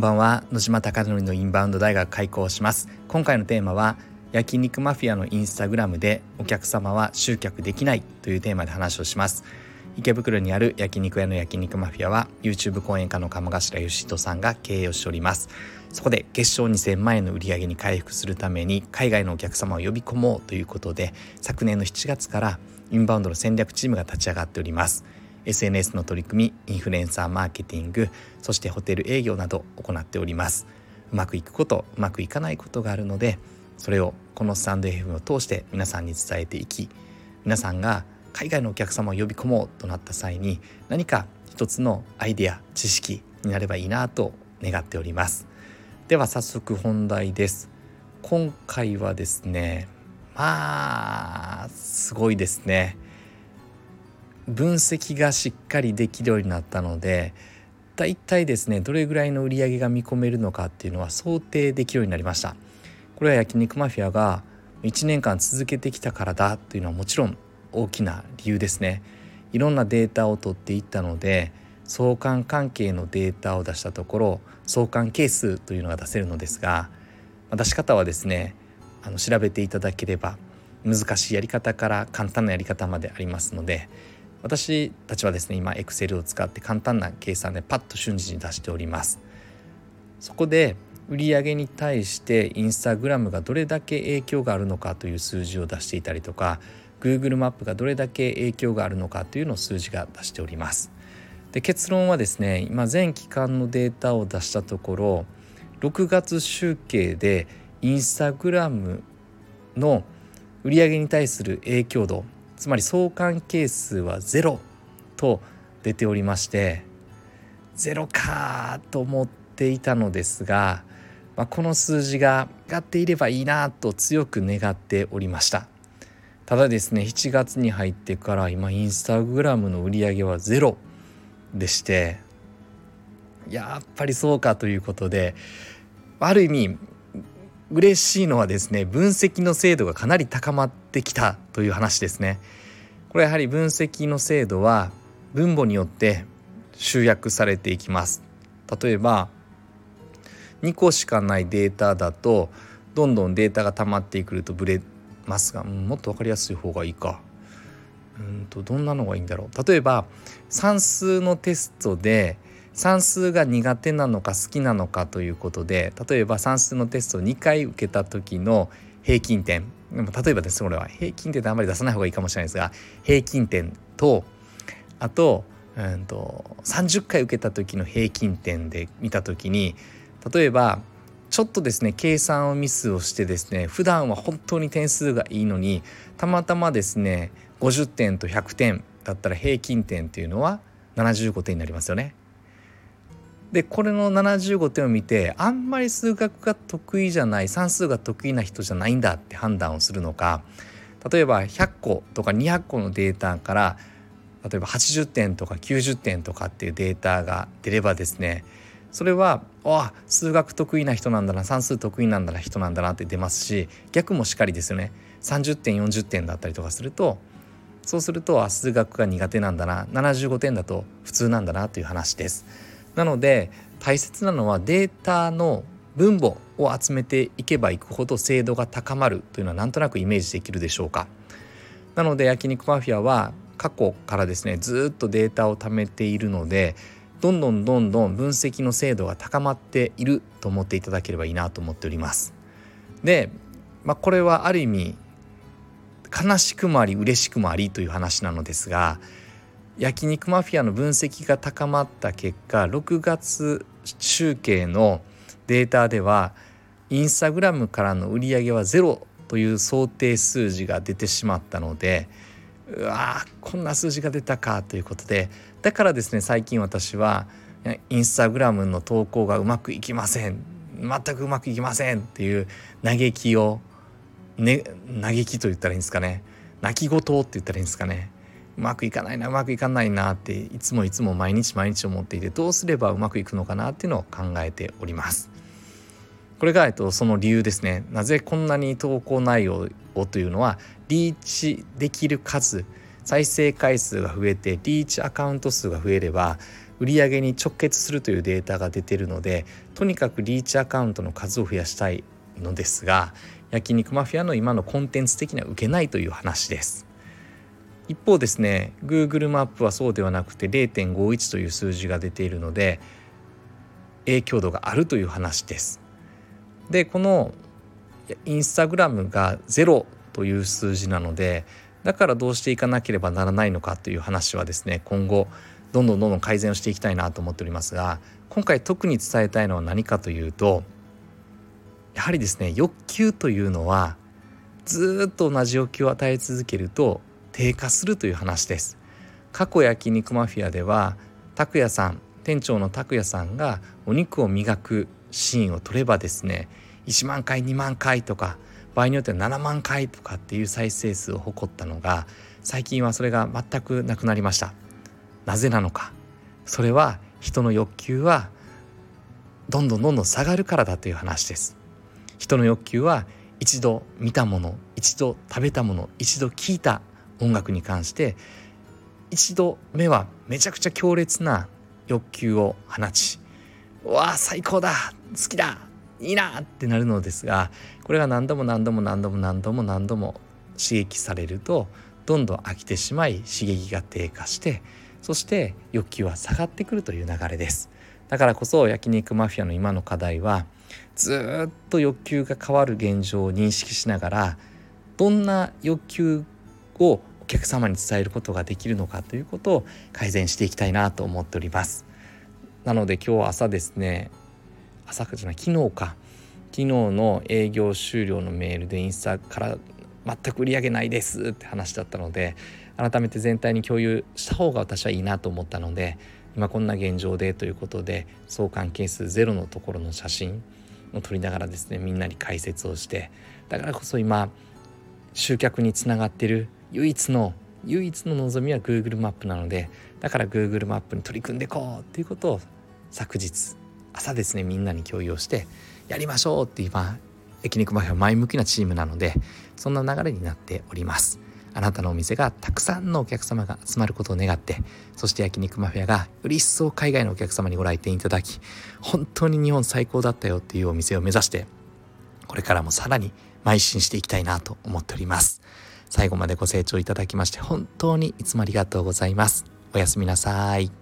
んばんは。野島貴則のインバウンド大学開校します。今回のテーマは焼肉マフィアのインスタグラムでお客様は集客できないというテーマで話をします。池袋にある焼肉屋の焼肉マフィアは YouTube 講演家の鴨頭義人さんが経営をしております。そこで月賞2000万円の売り上げに回復するために海外のお客様を呼び込もうということで昨年の7月からインバウンドの戦略チームが立ち上がっております。SNS の取り組みインフルエンサーマーケティングそしてホテル営業など行っております。うまくいくことうまくいかないことがあるのでそれをこのスタンド FM を通して皆さんに伝えていき皆さんが海外のお客様を呼び込もうとなった際に何か一つのアイデア知識になればいいなと願っております。では早速本題です。今回はですねまあすごいですね。分析がしっかりできるようになったので大体ですねどれぐらいの売り上げが見込めるのかっていうのは想定できるようになりました。これは焼肉マフィアが1年間続けてきたからだというのはもちろん大きな理由ですね。いろんなデータを取っていったので相関関係のデータを出したところ相関係数というのが出せるのですが出し方はですねあの調べていただければ難しいやり方から簡単なやり方までありますので私たちはですね今 Excel を使って簡単な計算でパッと瞬時に出しております。そこで売上に対してインスタグラムがどれだけ影響があるのかという数字を出していたりとか Google マップがどれだけ影響があるのかというのを数字が出しております。で結論はですね今全期間のデータを出したところ6月集計でインスタグラムの売上に対する影響度つまり相関係数はゼロと出ておりましてゼロかと思っていたのですが、まあ、この数字が上がっていればいいなと強く願っておりました。ただですね7月に入ってから今インスタグラムの売り上げはゼロでしてやっぱりそうかということである意味嬉しいのはですね分析の精度がかなり高まってきたという話ですね。これやはり分析の精度は分母によって集約されていきます。例えば2個しかないデータだとどんどんデータが溜まってくるとブレますが、もっと分かりやすい方がいいか。うんとどんなのがいいんだろう。例えば算数のテストで算数が苦手なのか好きなのかということで例えば算数のテストを2回受けた時の平均点例えばですこれは平均点ってあんまり出さない方がいいかもしれないですが平均点とあと,、うんと30回受けた時の平均点で見た時に例えばちょっとですね計算をミスをしてですね普段は本当に点数がいいのにたまたまですね50点と100点だったら平均点っていうのは75点になりますよね。でこれの75点を見てあんまり数学が得意じゃない算数が得意な人じゃないんだって判断をするのか例えば100個とか200個のデータから例えば80点とか90点とかっていうデータが出ればですねそれはあ数学得意な人なんだな算数得意なんだな人なんだなって出ますし逆もしっかりですよね30点40点だったりとかするとそうするとあ数学が苦手なんだな75点だと普通なんだなという話です。なので大切なのはデータの分母を集めていけばいくほど精度が高まるというのはなんとなくイメージできるでしょうか。なので焼肉マフィアは過去からですねずっとデータを貯めているのでどんどんどんどん分析の精度が高まっていると思っていただければいいなと思っております。で、まあ、これはある意味悲しくもあり嬉しくもありという話なのですが焼肉マフィアの分析が高まった結果6月集計のデータではインスタグラムからの売り上げはゼロという想定数字が出てしまったのでうわこんな数字が出たかということでだからですね最近私はインスタグラムの投稿がうまくいきません全くうまくいきませんっていう嘆きを、ね、嘆きと言ったらいいんですかね泣き言って言ったらいいんですかね。まくいかないなうまくいかないなっていつもいつも毎日毎日思っていてどうすればうまくいくのかなっていうのを考えております。これが、えっと、その理由ですねなぜこんなに投稿内容をというのはリーチできる数再生回数が増えてリーチアカウント数が増えれば売上に直結するというデータが出てるのでとにかくリーチアカウントの数を増やしたいのですが焼肉マフィアの今のコンテンツ的には受けないという話です一方ですね Google マップはそうではなくて0.51という数字が出ているので影響度があるという話です。でこのインスタグラムが0という数字なのでだからどうしていかなければならないのかという話はですね今後どんどんどんどん改善をしていきたいなと思っておりますが今回特に伝えたいのは何かというとやはりですね欲求というのはずっと同じ欲求を与え続けると低下するという話です。過去焼肉マフィアでは拓也さん店長の拓也さんがお肉を磨くシーンを撮ればですね1万回2万回とか場合によっては7万回とかっていう再生数を誇ったのが最近はそれが全くなくなりました。なぜなのか。それは人の欲求はどんどんどんどん下がるからだという話です。人の欲求は一度見たもの一度食べたもの一度聴いた音楽に関して一度目はめちゃくちゃ強烈な欲求を放ち「うわあ最高だ好きだいいな!」ってなるのですがこれが何度も何度も何度も何度も何度も刺激されるとどんどん飽きてしまい刺激が低下してそして欲求は下がってくるという流れですだからこそ焼肉マフィアの今の課題はずっと欲求が変わる現状を認識しながらどんな欲求を客様に伝えることができるのかということを改善していきたいなと思っております。なので今日朝ですね朝じゃない昨日か。昨日の営業終了のメールでインスタから全く売り上げないですって話だったので改めて全体に共有した方が私はいいなと思ったので今こんな現状でということで相関係数ゼロのところの写真を撮りながらですねみんなに解説をしてだからこそ今集客につながってる唯一の唯一の望みは Google マップなのでだから Google マップに取り組んでいこうっていうことを昨日朝ですねみんなに共有をしてやりましょうって今焼肉マフィア前向きなチームなのでそんな流れになっております。あなたのお店がたくさんのお客様が集まることを願ってそして焼肉マフィアがより一層海外のお客様にご来店いただき本当に日本最高だったよっていうお店を目指してこれからもさらに邁進していきたいなと思っております。最後までご清聴いただきまして本当にいつもありがとうございます。おやすみなさい。